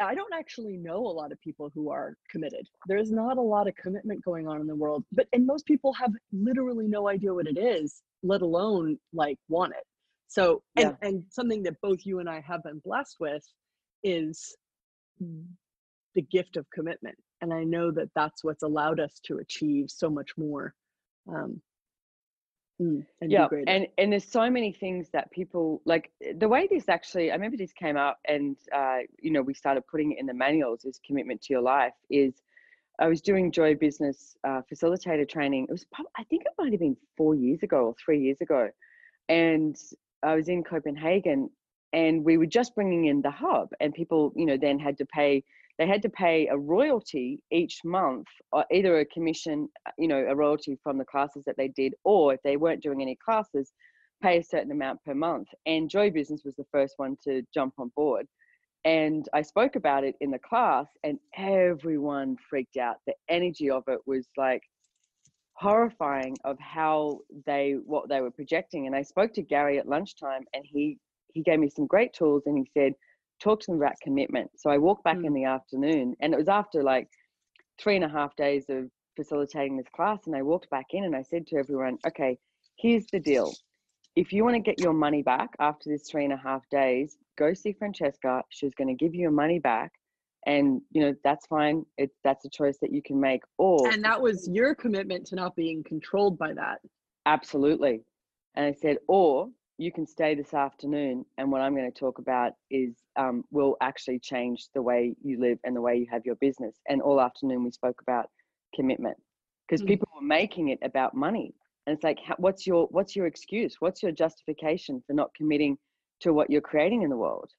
I don't actually know a lot of people who are committed. There's not a lot of commitment going on in the world, but and most people have literally no idea what it is, let alone like want it. So and Yeah. and something that both you and I have been blessed with is the gift of commitment. And I know that that's what's allowed us to achieve so much more. Um, mm, and yeah and and there's so many things that people like the way this actually i remember this came up and uh, you know we started putting it in the manuals is commitment to your life is i was doing joy business uh, facilitator training. It was prob- i think it might have been four years ago or three years ago and i was in copenhagen and we were just bringing in the hub and people you know then had to pay they had to pay a royalty each month or either a commission uh, you know a royalty from the classes that they did or if they weren't doing any classes pay a certain amount per month. And joy business was the first one to jump on board. And i spoke about it in the class and everyone freaked out. The energy of it was like horrifying of how they what they were projecting. And i spoke to gary at lunchtime and he he gave me some great tools and he said talk to them about commitment. So i walked back in mm. the afternoon and it was after like three and a half days of facilitating this class and i walked back in and i said to everyone okay here's the deal. If you want to get your money back after this three and a half days go see francesca. She's going to give you your money back and you know that's fine. It that's a choice that you can make or and that was your commitment to not being controlled by that. Absolutely. And I said, or you can stay this afternoon. And what I'm going to talk about is um, will actually change the way you live and the way you have your business. And all afternoon we spoke about commitment because Mm. people were making it about money. And it's like, what's your what's your excuse? What's your justification for not committing to what you're creating in the world?